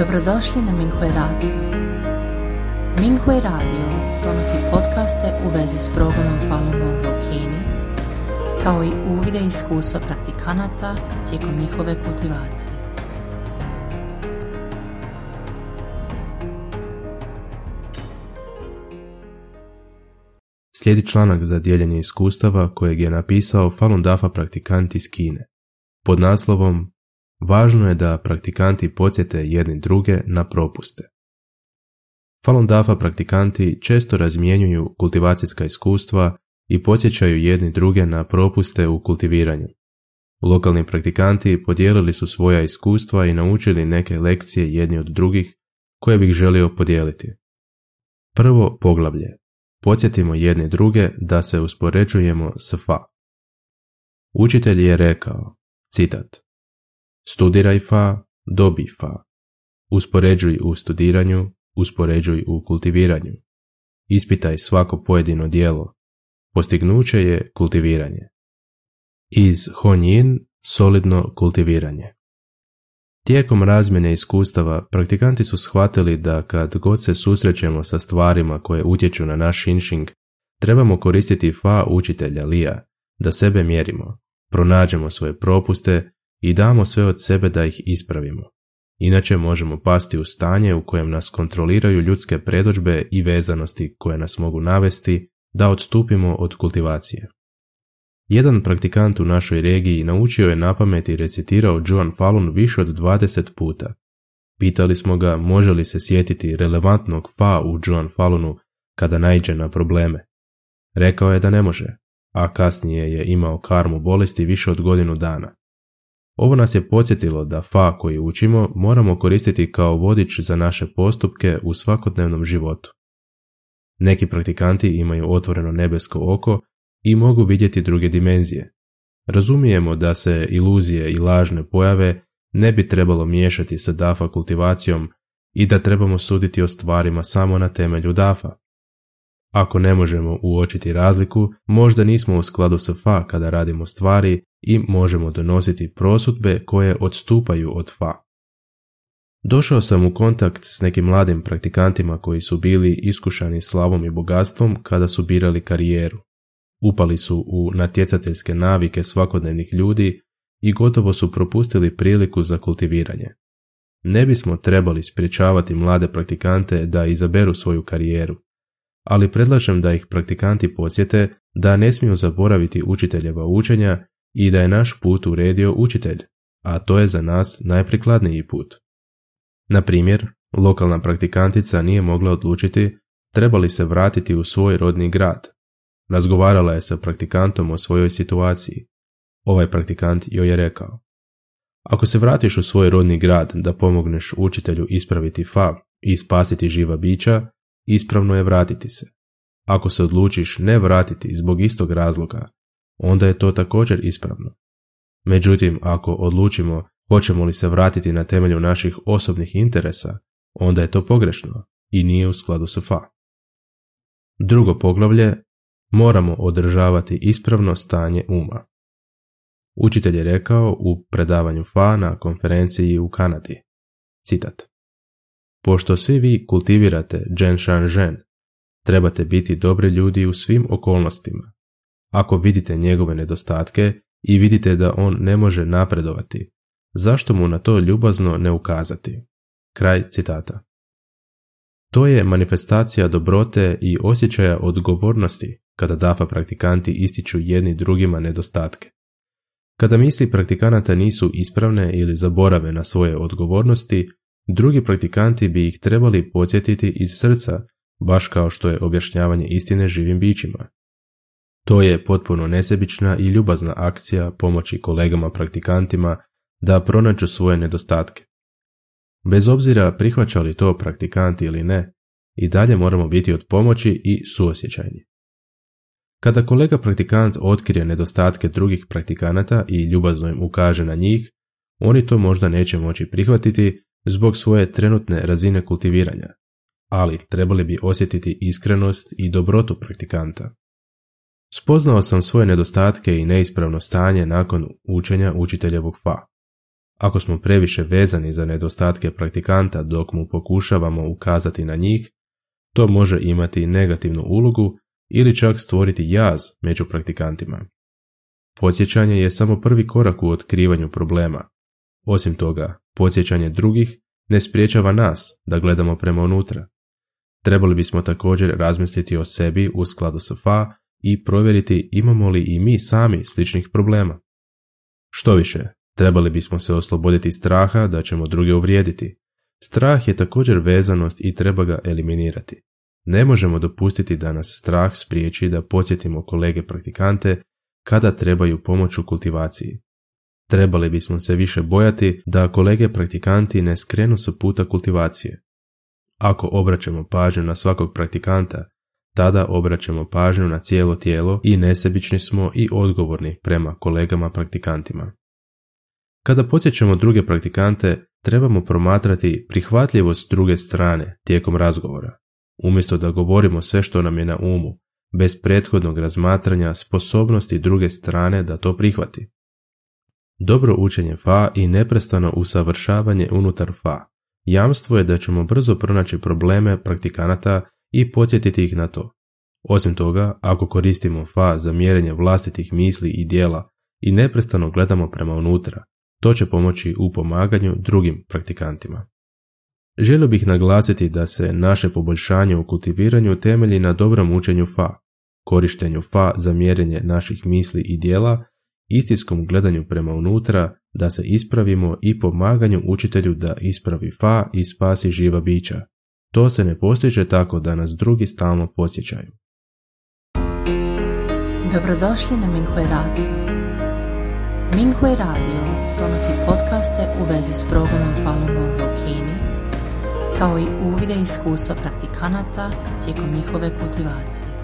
Dobrodošli na Minghui Radio. Minghui Radio donosi podcaste u vezi s progledom Falun Gonga u Kini, kao i uvide iskustva praktikanata tijekom njihove kultivacije. Slijedi članak za dijeljenje iskustava kojeg je napisao Falun Dafa praktikant iz Kine pod naslovom Važno je da praktikanti podsjete jedni druge na propuste. Falun Dafa praktikanti često razmjenjuju kultivacijska iskustva i podsjećaju jedni druge na propuste u kultiviranju. Lokalni praktikanti podijelili su svoja iskustva i naučili neke lekcije jedni od drugih koje bih želio podijeliti. Prvo poglavlje. Podsjetimo jedni druge da se uspoređujemo s fa. Učitelj je rekao, citat, Studiraj fa, dobi fa. Uspoređuj u studiranju, uspoređuj u kultiviranju. Ispitaj svako pojedino dijelo. Postignuće je kultiviranje. Iz Honjin solidno kultiviranje. Tijekom razmjene iskustava praktikanti su shvatili da kad god se susrećemo sa stvarima koje utječu na naš inšing, trebamo koristiti fa učitelja Lija, da sebe mjerimo, pronađemo svoje propuste i damo sve od sebe da ih ispravimo. Inače možemo pasti u stanje u kojem nas kontroliraju ljudske predođbe i vezanosti koje nas mogu navesti da odstupimo od kultivacije. Jedan praktikant u našoj regiji naučio je napamet i recitirao Joan Falun više od 20 puta. Pitali smo ga može li se sjetiti relevantnog fa u Joan Falunu kada naiđe na probleme. Rekao je da ne može, a kasnije je imao karmu bolesti više od godinu dana. Ovo nas je podsjetilo da fa koji učimo moramo koristiti kao vodič za naše postupke u svakodnevnom životu. Neki praktikanti imaju otvoreno nebesko oko i mogu vidjeti druge dimenzije. Razumijemo da se iluzije i lažne pojave ne bi trebalo miješati sa dafa kultivacijom i da trebamo suditi o stvarima samo na temelju dafa. Ako ne možemo uočiti razliku, možda nismo u skladu sa fa kada radimo stvari i možemo donositi prosudbe koje odstupaju od fa. Došao sam u kontakt s nekim mladim praktikantima koji su bili iskušani slavom i bogatstvom kada su birali karijeru. Upali su u natjecateljske navike svakodnevnih ljudi i gotovo su propustili priliku za kultiviranje. Ne bismo trebali spriječavati mlade praktikante da izaberu svoju karijeru, ali predlažem da ih praktikanti podsjete da ne smiju zaboraviti učiteljeva učenja i da je naš put uredio učitelj, a to je za nas najprikladniji put. Na primjer, lokalna praktikantica nije mogla odlučiti treba li se vratiti u svoj rodni grad. Razgovarala je sa praktikantom o svojoj situaciji. Ovaj praktikant joj je rekao Ako se vratiš u svoj rodni grad da pomogneš učitelju ispraviti fa i spasiti živa bića, ispravno je vratiti se. Ako se odlučiš ne vratiti zbog istog razloga, onda je to također ispravno. Međutim, ako odlučimo hoćemo li se vratiti na temelju naših osobnih interesa, onda je to pogrešno i nije u skladu sa fa. Drugo poglavlje, moramo održavati ispravno stanje uma. Učitelj je rekao u predavanju fa na konferenciji u Kanadi. Citat. Pošto svi vi kultivirate Jen Shan Zhen, trebate biti dobri ljudi u svim okolnostima. Ako vidite njegove nedostatke i vidite da on ne može napredovati, zašto mu na to ljubazno ne ukazati? Kraj citata. To je manifestacija dobrote i osjećaja odgovornosti kada DAFA praktikanti ističu jedni drugima nedostatke. Kada misli praktikanata nisu ispravne ili zaborave na svoje odgovornosti, drugi praktikanti bi ih trebali podsjetiti iz srca, baš kao što je objašnjavanje istine živim bićima. To je potpuno nesebična i ljubazna akcija pomoći kolegama praktikantima da pronađu svoje nedostatke. Bez obzira prihvaća li to praktikanti ili ne, i dalje moramo biti od pomoći i suosjećajni. Kada kolega praktikant otkrije nedostatke drugih praktikanata i ljubazno im ukaže na njih, oni to možda neće moći prihvatiti zbog svoje trenutne razine kultiviranja, ali trebali bi osjetiti iskrenost i dobrotu praktikanta. Spoznao sam svoje nedostatke i neispravno stanje nakon učenja učiteljevog fa. Ako smo previše vezani za nedostatke praktikanta dok mu pokušavamo ukazati na njih, to može imati negativnu ulogu ili čak stvoriti jaz među praktikantima. Podsjećanje je samo prvi korak u otkrivanju problema. Osim toga, podsjećanje drugih ne spriječava nas da gledamo prema unutra. Trebali bismo također razmisliti o sebi u skladu sa fa i provjeriti imamo li i mi sami sličnih problema. Što više, trebali bismo se osloboditi straha da ćemo druge uvrijediti. Strah je također vezanost i treba ga eliminirati. Ne možemo dopustiti da nas strah spriječi da podsjetimo kolege praktikante kada trebaju pomoć u kultivaciji. Trebali bismo se više bojati da kolege praktikanti ne skrenu sa puta kultivacije. Ako obraćamo pažnju na svakog praktikanta, tada obraćamo pažnju na cijelo tijelo i nesebični smo i odgovorni prema kolegama praktikantima. Kada podsjećamo druge praktikante, trebamo promatrati prihvatljivost druge strane tijekom razgovora, umjesto da govorimo sve što nam je na umu, bez prethodnog razmatranja sposobnosti druge strane da to prihvati. Dobro učenje fa i neprestano usavršavanje unutar fa jamstvo je da ćemo brzo pronaći probleme praktikanata i podsjetiti ih na to. Osim toga, ako koristimo fa za mjerenje vlastitih misli i dijela i neprestano gledamo prema unutra, to će pomoći u pomaganju drugim praktikantima. Želio bih naglasiti da se naše poboljšanje u kultiviranju temelji na dobrom učenju fa, korištenju fa za mjerenje naših misli i dijela, istinskom gledanju prema unutra, da se ispravimo i pomaganju učitelju da ispravi fa i spasi živa bića. To se ne postiže tako da nas drugi stalno posjećaju. Dobrodošli na Minghui Radio. Minghui Radio donosi podcaste u vezi s progledom Falun Gonga u Kini, kao i uvide iskustva praktikanata tijekom njihove kultivacije.